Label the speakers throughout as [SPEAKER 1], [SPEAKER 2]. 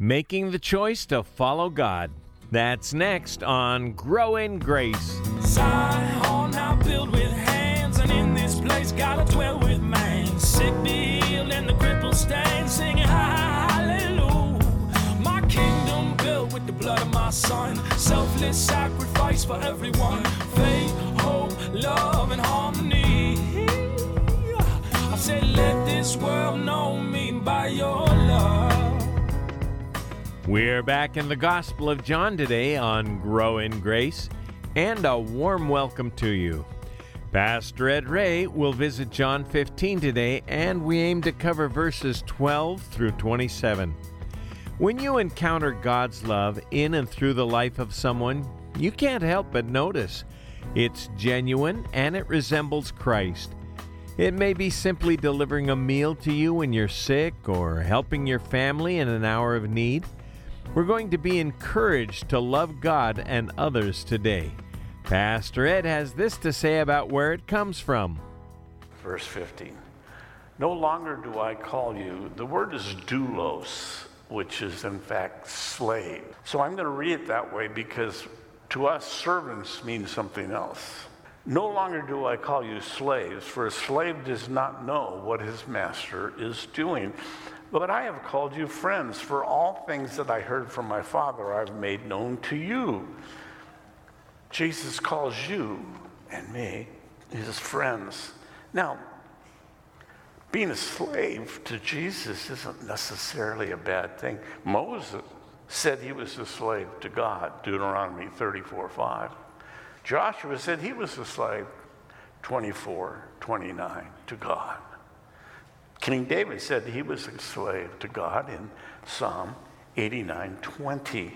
[SPEAKER 1] Making the choice to follow God. That's next on Grow in Grace.
[SPEAKER 2] Zion hands, and in this place gotta dwell with man. Sick healed and the stand, singing hallelujah. My kingdom built with the blood of my son, selfless sacrifice for everyone. Faith, hope, love, and harmony. I said, let this world know me by your love.
[SPEAKER 1] We're back in the Gospel of John today on Grow in Grace, and a warm welcome to you. Pastor Ed Ray will visit John 15 today, and we aim to cover verses 12 through 27. When you encounter God's love in and through the life of someone, you can't help but notice it's genuine and it resembles Christ. It may be simply delivering a meal to you when you're sick or helping your family in an hour of need. We're going to be encouraged to love God and others today. Pastor Ed has this to say about where it comes from.
[SPEAKER 3] Verse 15. No longer do I call you, the word is doulos, which is in fact slave. So I'm going to read it that way because to us, servants mean something else. No longer do I call you slaves, for a slave does not know what his master is doing. But I have called you friends, for all things that I heard from my Father I've made known to you. Jesus calls you and me his friends. Now, being a slave to Jesus isn't necessarily a bad thing. Moses said he was a slave to God, Deuteronomy 34 5. Joshua said he was a slave, 24 29, to God. King David said he was a slave to God in Psalm 89 20.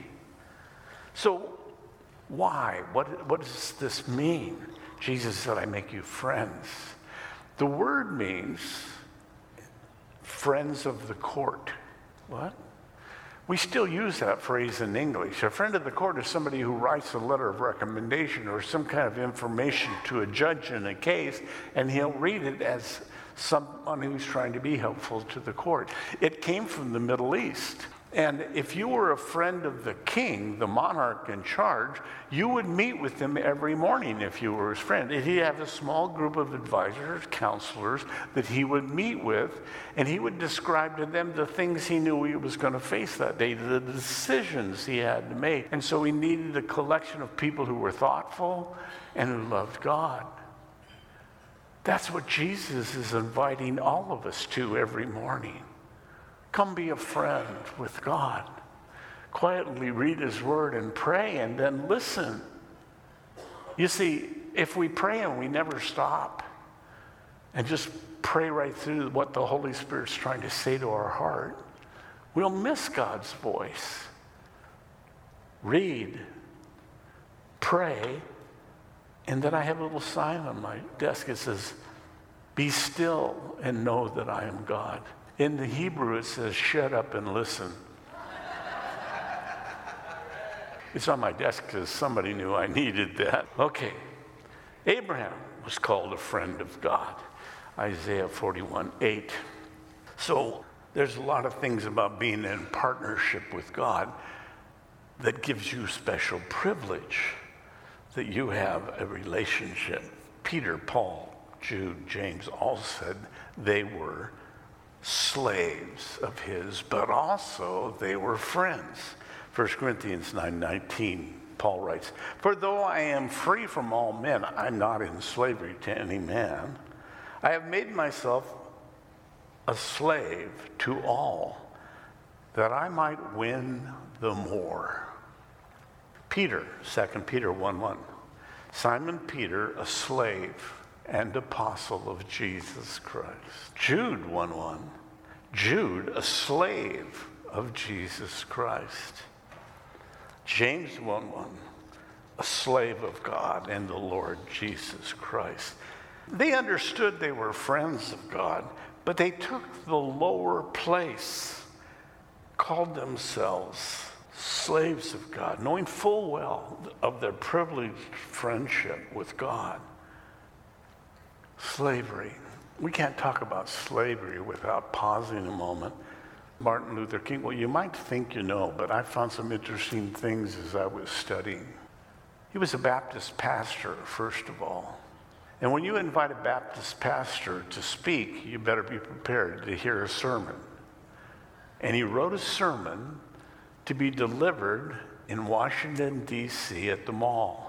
[SPEAKER 3] So, why? What, what does this mean? Jesus said, I make you friends. The word means friends of the court. What? We still use that phrase in English. A friend of the court is somebody who writes a letter of recommendation or some kind of information to a judge in a case, and he'll read it as someone who's trying to be helpful to the court. It came from the Middle East. And if you were a friend of the king, the monarch in charge, you would meet with him every morning if you were his friend. He'd have a small group of advisors, counselors that he would meet with, and he would describe to them the things he knew he was going to face that day, the decisions he had to make. And so he needed a collection of people who were thoughtful and who loved God. That's what Jesus is inviting all of us to every morning. Come be a friend with God. Quietly read His Word and pray and then listen. You see, if we pray and we never stop and just pray right through what the Holy Spirit's trying to say to our heart, we'll miss God's voice. Read, pray, and then I have a little sign on my desk. It says, Be still and know that I am God. In the Hebrew, it says, Shut up and listen. it's on my desk because somebody knew I needed that. Okay. Abraham was called a friend of God. Isaiah 41 8. So there's a lot of things about being in partnership with God that gives you special privilege that you have a relationship. Peter, Paul, Jude, James all said they were slaves of his, but also they were friends. 1 Corinthians 9:19 Paul writes, "For though I am free from all men, I'm not in slavery to any man. I have made myself a slave to all, that I might win the more." Peter, 2 Peter 1 1. Simon Peter, a slave and apostle of Jesus Christ. Jude 1 1. Jude, a slave of Jesus Christ. James 1 1. A slave of God and the Lord Jesus Christ. They understood they were friends of God, but they took the lower place, called themselves slaves of God, knowing full well of their privileged friendship with God. Slavery. We can't talk about slavery without pausing a moment. Martin Luther King? Well, you might think you know, but I found some interesting things as I was studying. He was a Baptist pastor, first of all. And when you invite a Baptist pastor to speak, you better be prepared to hear a sermon. And he wrote a sermon to be delivered in Washington, D.C. at the mall.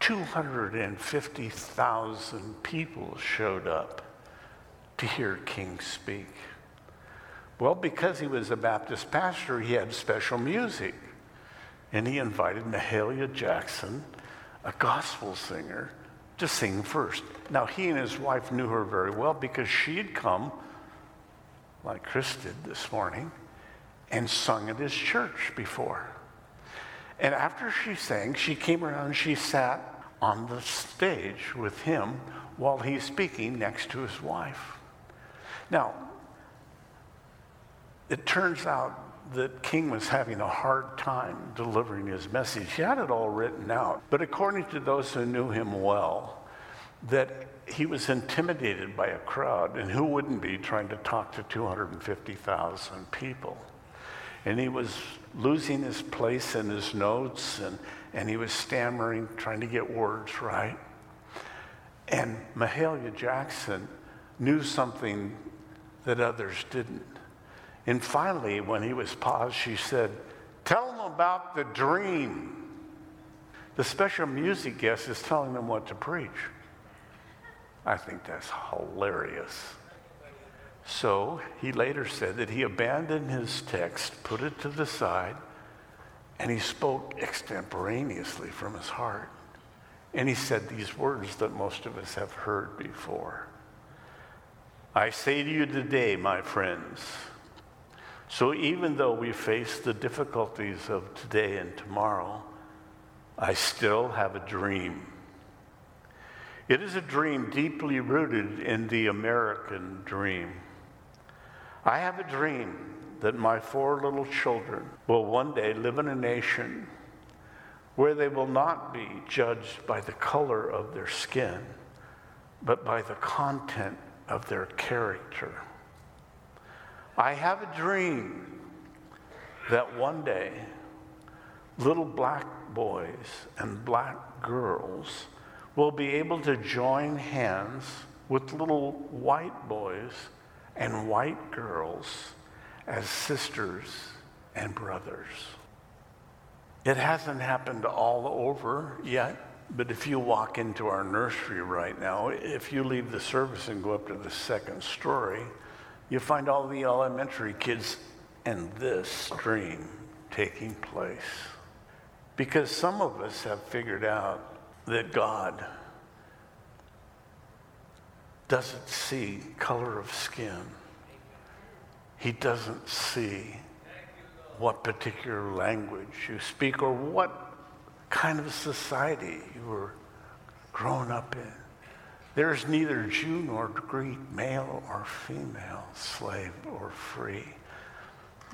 [SPEAKER 3] 250,000 people showed up to hear King speak. Well, because he was a Baptist pastor, he had special music. And he invited Mahalia Jackson, a gospel singer, to sing first. Now, he and his wife knew her very well because she had come, like Chris did this morning, and sung at his church before. And after she sang, she came around and she sat on the stage with him while he's speaking next to his wife. Now, it turns out that King was having a hard time delivering his message. He had it all written out. But according to those who knew him well, that he was intimidated by a crowd, and who wouldn't be trying to talk to 250,000 people? And he was losing his place in his notes, and, and he was stammering, trying to get words right. And Mahalia Jackson knew something that others didn't. And finally, when he was paused, she said, Tell them about the dream. The special music guest is telling them what to preach. I think that's hilarious. So he later said that he abandoned his text, put it to the side, and he spoke extemporaneously from his heart. And he said these words that most of us have heard before I say to you today, my friends, so even though we face the difficulties of today and tomorrow, I still have a dream. It is a dream deeply rooted in the American dream. I have a dream that my four little children will one day live in a nation where they will not be judged by the color of their skin, but by the content of their character. I have a dream that one day little black boys and black girls will be able to join hands with little white boys and white girls as sisters and brothers. It hasn't happened all over yet, but if you walk into our nursery right now, if you leave the service and go up to the second story, you find all the elementary kids and this dream taking place. Because some of us have figured out that God doesn't see color of skin. He doesn't see what particular language you speak or what kind of society you were grown up in. There is neither Jew nor Greek, male or female, slave or free,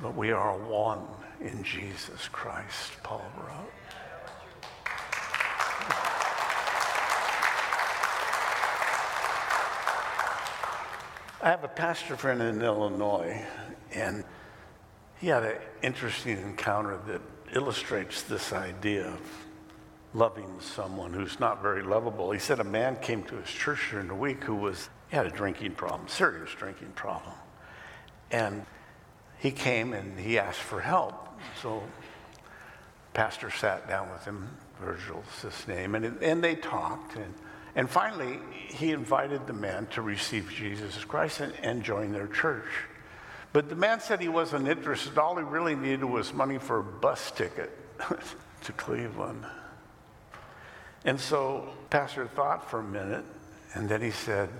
[SPEAKER 3] but we are one in Jesus Christ, Paul wrote. I have a pastor friend in Illinois, and he had an interesting encounter that illustrates this idea of loving someone who's not very lovable. He said a man came to his church during the week who was he had a drinking problem, serious drinking problem. And he came and he asked for help. So pastor sat down with him, Virgil's his name, and, and they talked and and finally, he invited the man to receive Jesus Christ and, and join their church. But the man said he wasn't interested. All he really needed was money for a bus ticket to Cleveland. And so Pastor thought for a minute, and then he said,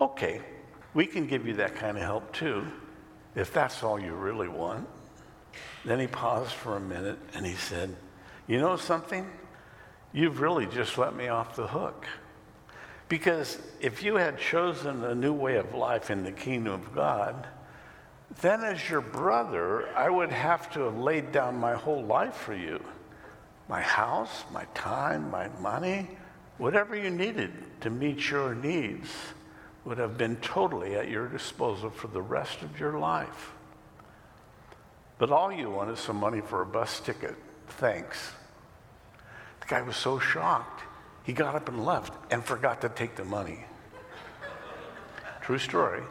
[SPEAKER 3] Okay, we can give you that kind of help too, if that's all you really want. Then he paused for a minute and he said, You know something? You've really just let me off the hook. Because if you had chosen a new way of life in the kingdom of God, then as your brother, I would have to have laid down my whole life for you my house, my time, my money, whatever you needed to meet your needs would have been totally at your disposal for the rest of your life. But all you want is some money for a bus ticket. Thanks. The guy was so shocked, he got up and left and forgot to take the money. True story.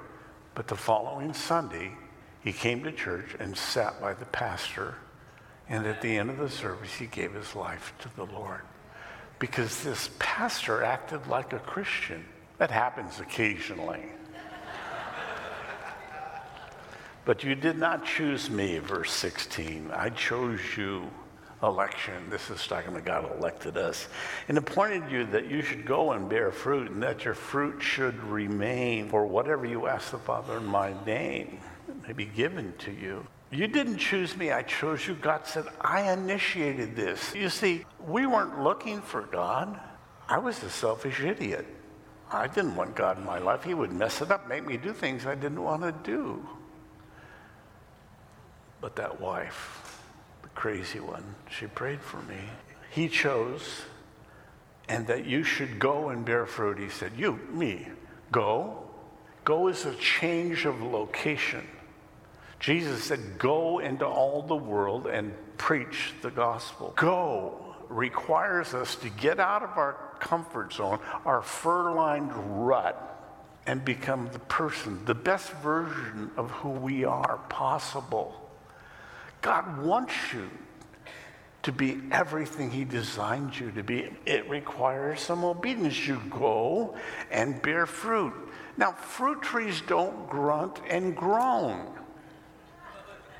[SPEAKER 3] But the following Sunday, he came to church and sat by the pastor. And at the end of the service, he gave his life to the Lord. Because this pastor acted like a Christian. That happens occasionally. but you did not choose me, verse 16. I chose you election. This is talking about God elected us and appointed you that you should go and bear fruit and that your fruit should remain for whatever you ask the Father in my name may be given to you. You didn't choose me, I chose you. God said, I initiated this. You see, we weren't looking for God. I was a selfish idiot. I didn't want God in my life. He would mess it up, make me do things I didn't want to do. But that wife, crazy one, she prayed for me. He chose, and that you should go and bear fruit. He said, You, me, go. Go is a change of location. Jesus said, Go into all the world and preach the gospel. Go requires us to get out of our comfort zone, our fur lined rut, and become the person, the best version of who we are possible. God wants you to be everything He designed you to be. It requires some obedience. You go and bear fruit. Now, fruit trees don't grunt and groan.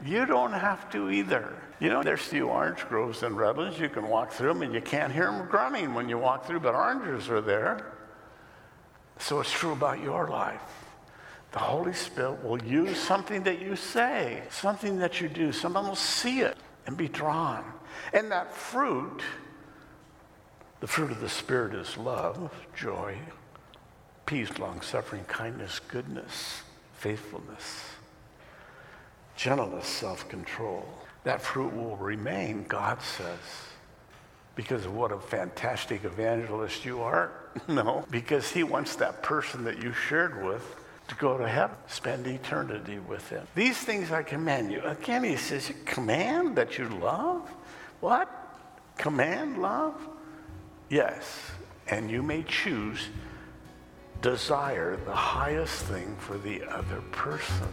[SPEAKER 3] You don't have to either. You know, there's few orange groves in Redlands. You can walk through them and you can't hear them grunting when you walk through, but oranges are there. So it's true about your life. The Holy Spirit will use something that you say, something that you do. Someone will see it and be drawn. And that fruit, the fruit of the Spirit is love, joy, peace, long suffering, kindness, goodness, faithfulness gentleness, self control. That fruit will remain, God says. Because of what a fantastic evangelist you are? No, because he wants that person that you shared with to go to heaven, spend eternity with him. These things I command you. Again, he says, command that you love? What? Command love? Yes. And you may choose desire the highest thing for the other person.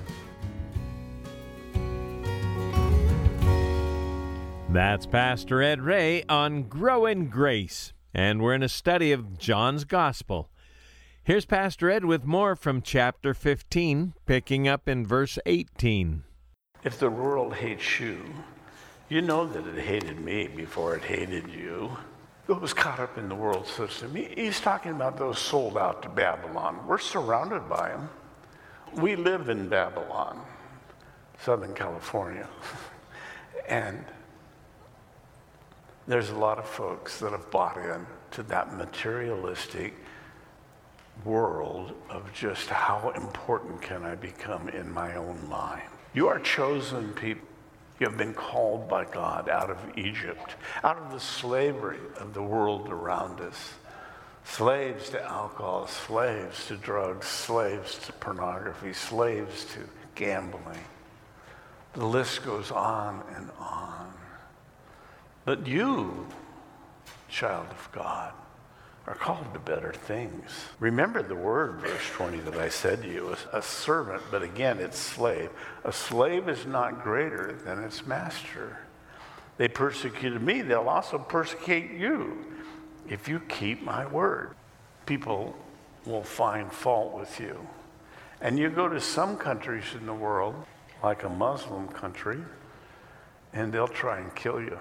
[SPEAKER 1] That's Pastor Ed Ray on Grow in Grace, and we're in a study of John's Gospel. Here's Pastor Ed with more from chapter 15, picking up in verse 18.
[SPEAKER 3] If the world hates you, you know that it hated me before it hated you. It was caught up in the world system. He's talking about those sold out to Babylon. We're surrounded by them. We live in Babylon, Southern California. and there's a lot of folks that have bought in to that materialistic world of just how important can I become in my own mind. You are chosen people. You have been called by God out of Egypt, out of the slavery of the world around us. Slaves to alcohol, slaves to drugs, slaves to pornography, slaves to gambling. The list goes on and on. But you, child of God, are called to better things. Remember the word, verse 20, that I said to you a servant, but again, it's slave. A slave is not greater than its master. They persecuted me, they'll also persecute you if you keep my word. People will find fault with you. And you go to some countries in the world, like a Muslim country, and they'll try and kill you.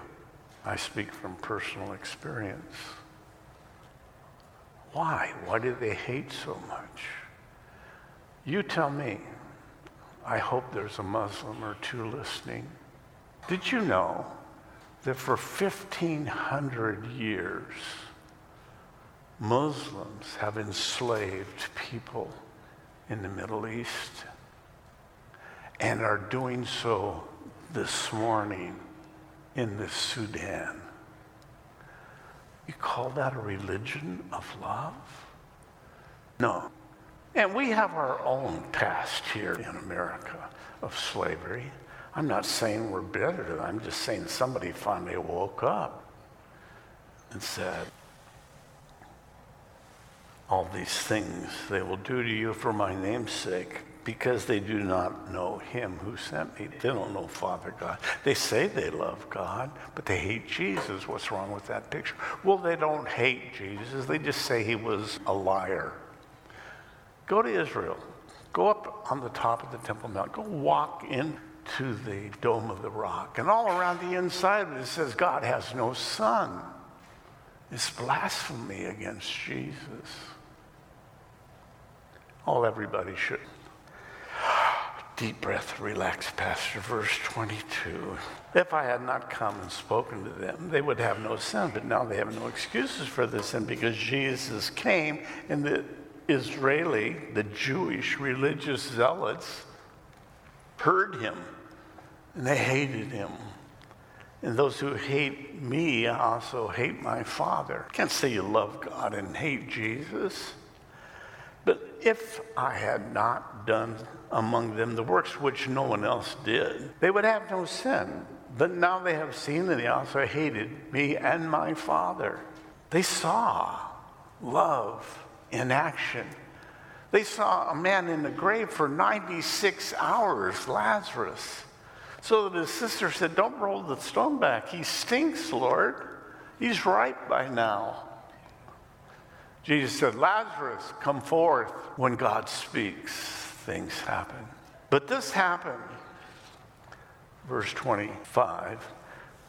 [SPEAKER 3] I speak from personal experience. Why? Why do they hate so much? You tell me. I hope there's a Muslim or two listening. Did you know that for 1,500 years, Muslims have enslaved people in the Middle East and are doing so this morning in the Sudan. You call that a religion of love? No. And we have our own past here in America of slavery. I'm not saying we're better. Than. I'm just saying somebody finally woke up and said, All these things they will do to you for my name's sake because they do not know him who sent me. They don't know Father God. They say they love God, but they hate Jesus. What's wrong with that picture? Well, they don't hate Jesus. They just say he was a liar. Go to Israel. Go up on the top of the Temple Mount. Go walk into the Dome of the Rock. And all around the inside of it, it says God has no son. It's blasphemy against Jesus. All everybody should. Deep breath, relax, Pastor. Verse 22. If I had not come and spoken to them, they would have no sin, but now they have no excuses for this sin because Jesus came and the Israeli, the Jewish religious zealots, heard him and they hated him. And those who hate me also hate my Father. Can't say you love God and hate Jesus. But if I had not done among them the works which no one else did, they would have no sin. But now they have seen and they also hated me and my Father. They saw love in action. They saw a man in the grave for 96 hours, Lazarus. So that his sister said, Don't roll the stone back. He stinks, Lord. He's ripe by now. Jesus said, Lazarus, come forth. When God speaks, things happen. But this happened, verse 25,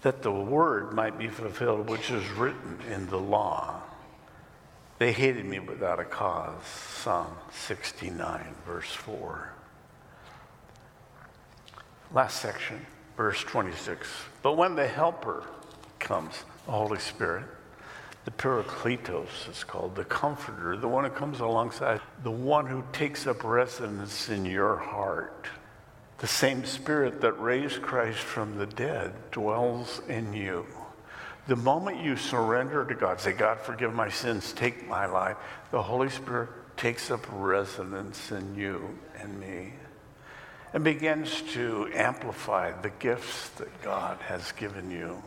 [SPEAKER 3] that the word might be fulfilled, which is written in the law. They hated me without a cause. Psalm 69, verse 4. Last section, verse 26. But when the Helper comes, the Holy Spirit, the Parakletos is called, the Comforter, the one who comes alongside, the one who takes up residence in your heart. The same Spirit that raised Christ from the dead dwells in you. The moment you surrender to God, say, God, forgive my sins, take my life, the Holy Spirit takes up residence in you and me and begins to amplify the gifts that God has given you.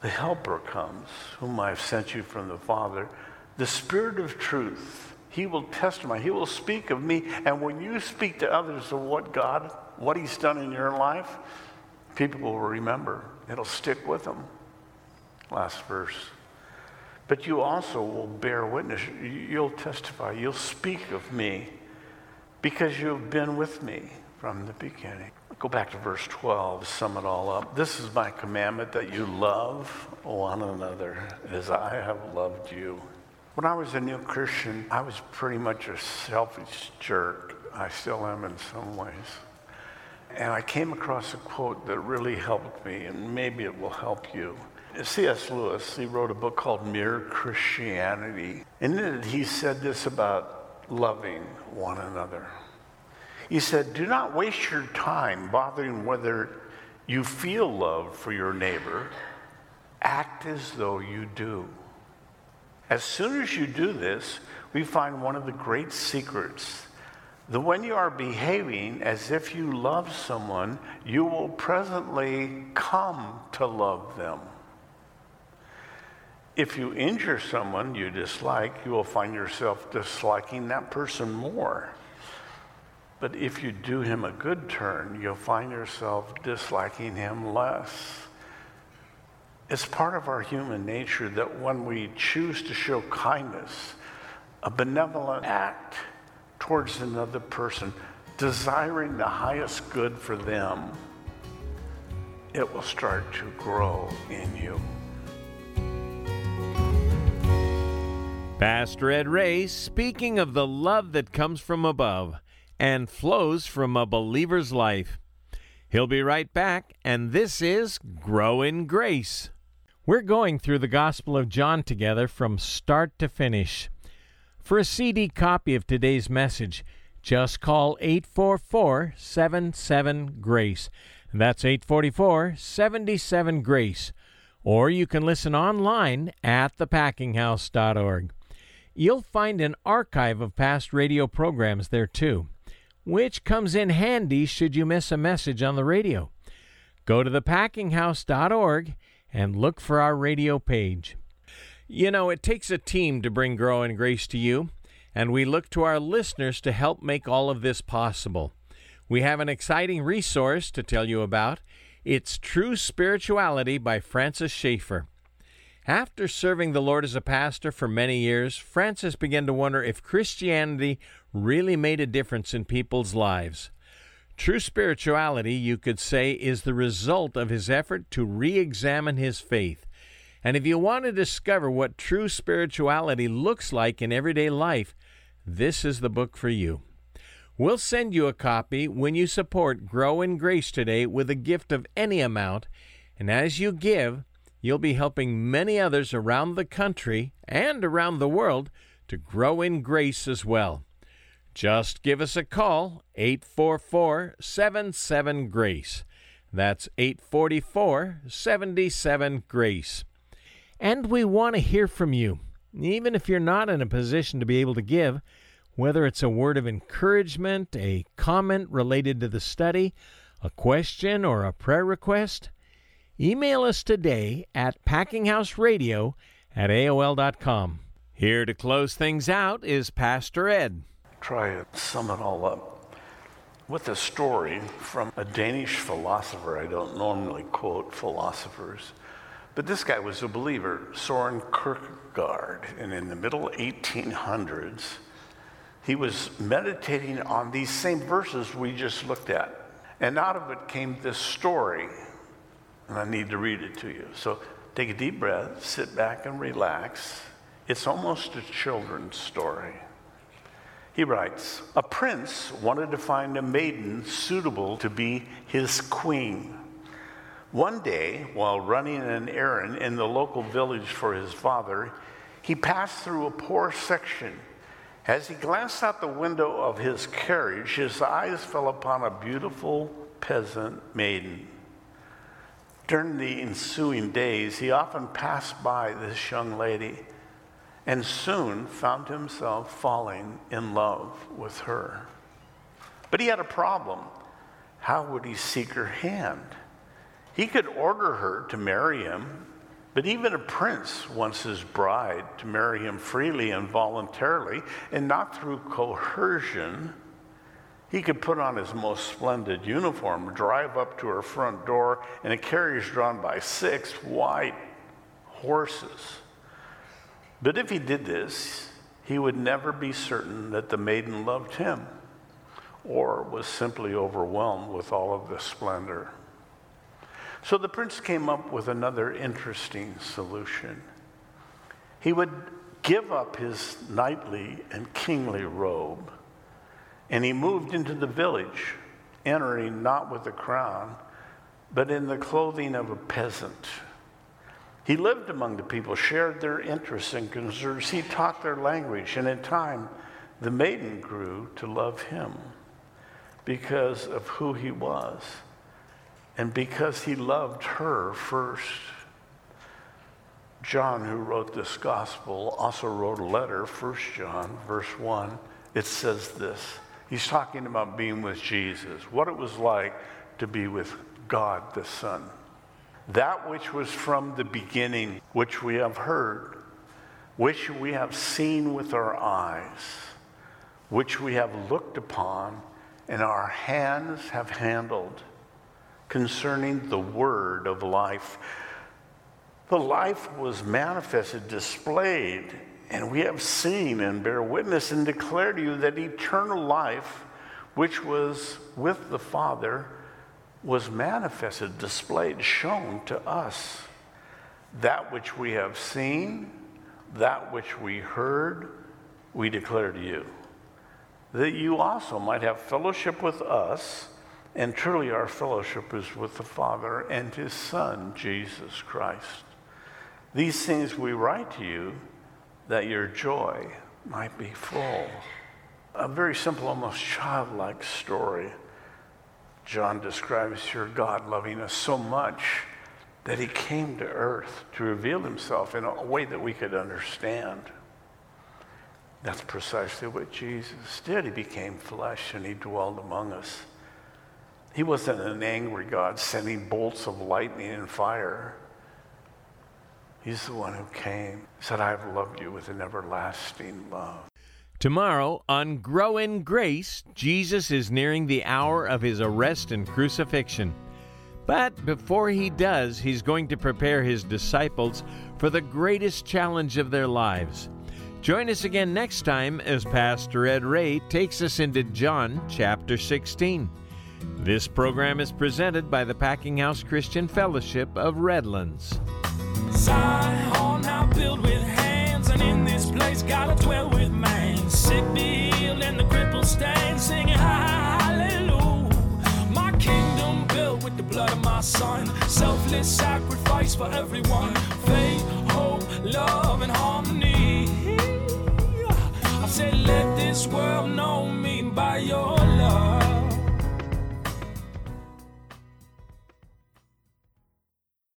[SPEAKER 3] The Helper comes, whom I have sent you from the Father, the Spirit of truth. He will testify, He will speak of me. And when you speak to others of what God, what He's done in your life, people will remember. It'll stick with them. Last verse. But you also will bear witness. You'll testify. You'll speak of me because you've been with me from the beginning. Go back to verse 12, sum it all up. This is my commandment that you love one another as I have loved you. When I was a new Christian, I was pretty much a selfish jerk. I still am in some ways. And I came across a quote that really helped me, and maybe it will help you. C.S. Lewis, he wrote a book called Mere Christianity. In it, he said this about loving one another. He said, Do not waste your time bothering whether you feel love for your neighbor. Act as though you do. As soon as you do this, we find one of the great secrets that when you are behaving as if you love someone, you will presently come to love them. If you injure someone you dislike, you will find yourself disliking that person more. But if you do him a good turn, you'll find yourself disliking him less. It's part of our human nature that when we choose to show kindness, a benevolent act towards another person, desiring the highest good for them, it will start to grow in you.
[SPEAKER 1] Pastor Ed Ray speaking of the love that comes from above and flows from a believer's life. He'll be right back, and this is Grow in Grace. We're going through the Gospel of John together from start to finish. For a CD copy of today's message, just call 844 77 Grace. That's 844 77 Grace. Or you can listen online at thepackinghouse.org. You'll find an archive of past radio programs there too. Which comes in handy should you miss a message on the radio. Go to thepackinghouse.org and look for our radio page. You know, it takes a team to bring Grow in Grace to you, and we look to our listeners to help make all of this possible. We have an exciting resource to tell you about. It's True Spirituality by Francis Schaeffer. After serving the Lord as a pastor for many years, Francis began to wonder if Christianity really made a difference in people's lives. True spirituality, you could say, is the result of his effort to re examine his faith. And if you want to discover what true spirituality looks like in everyday life, this is the book for you. We'll send you a copy when you support Grow in Grace today with a gift of any amount. And as you give, you'll be helping many others around the country and around the world to grow in grace as well. Just give us a call, 844 77 Grace. That's 844 77 Grace. And we want to hear from you, even if you're not in a position to be able to give, whether it's a word of encouragement, a comment related to the study, a question, or a prayer request. Email us today at packinghouseradio at AOL.com. Here to close things out is Pastor Ed
[SPEAKER 3] try and sum it all up with a story from a Danish philosopher. I don't normally quote philosophers, but this guy was a believer, Soren Kierkegaard, and in the middle 1800s, he was meditating on these same verses we just looked at. And out of it came this story, and I need to read it to you. So take a deep breath, sit back and relax. It's almost a children's story. He writes A prince wanted to find a maiden suitable to be his queen. One day, while running an errand in the local village for his father, he passed through a poor section. As he glanced out the window of his carriage, his eyes fell upon a beautiful peasant maiden. During the ensuing days, he often passed by this young lady and soon found himself falling in love with her. But he had a problem. How would he seek her hand? He could order her to marry him, but even a prince wants his bride to marry him freely and voluntarily and not through coercion. He could put on his most splendid uniform, drive up to her front door in a carriage drawn by six white horses but if he did this, he would never be certain that the maiden loved him or was simply overwhelmed with all of the splendor. So the prince came up with another interesting solution. He would give up his knightly and kingly robe, and he moved into the village, entering not with a crown, but in the clothing of a peasant he lived among the people, shared their interests and concerns. He taught their language, and in time, the maiden grew to love him because of who he was and because he loved her first. John, who wrote this gospel, also wrote a letter, 1 John, verse 1. It says this He's talking about being with Jesus, what it was like to be with God the Son that which was from the beginning, which we have heard, which we have seen with our eyes, which we have looked upon, and our hands have handled concerning the word of life. The life was manifested, displayed, and we have seen and bear witness and declare to you that eternal life, which was with the Father, was manifested, displayed, shown to us. That which we have seen, that which we heard, we declare to you. That you also might have fellowship with us, and truly our fellowship is with the Father and His Son, Jesus Christ. These things we write to you that your joy might be full. A very simple, almost childlike story John describes your God loving us so much that he came to earth to reveal himself in a way that we could understand. That's precisely what Jesus did. He became flesh and he dwelled among us. He wasn't an angry God sending bolts of lightning and fire. He's the one who came, said, I have loved you with an everlasting love.
[SPEAKER 1] Tomorrow on Grow in Grace, Jesus is nearing the hour of his arrest and crucifixion. But before he does, he's going to prepare his disciples for the greatest challenge of their lives. Join us again next time as Pastor Ed Ray takes us into John chapter 16. This program is presented by the Packing House Christian Fellowship of Redlands.
[SPEAKER 2] Zion now built with hands, and in this place dwell with man. Sick healed, and the stand, singing hallelujah. My kingdom built with the blood of my son, selfless sacrifice for everyone. Faith, hope, love, and harmony. I said, let this world know me by your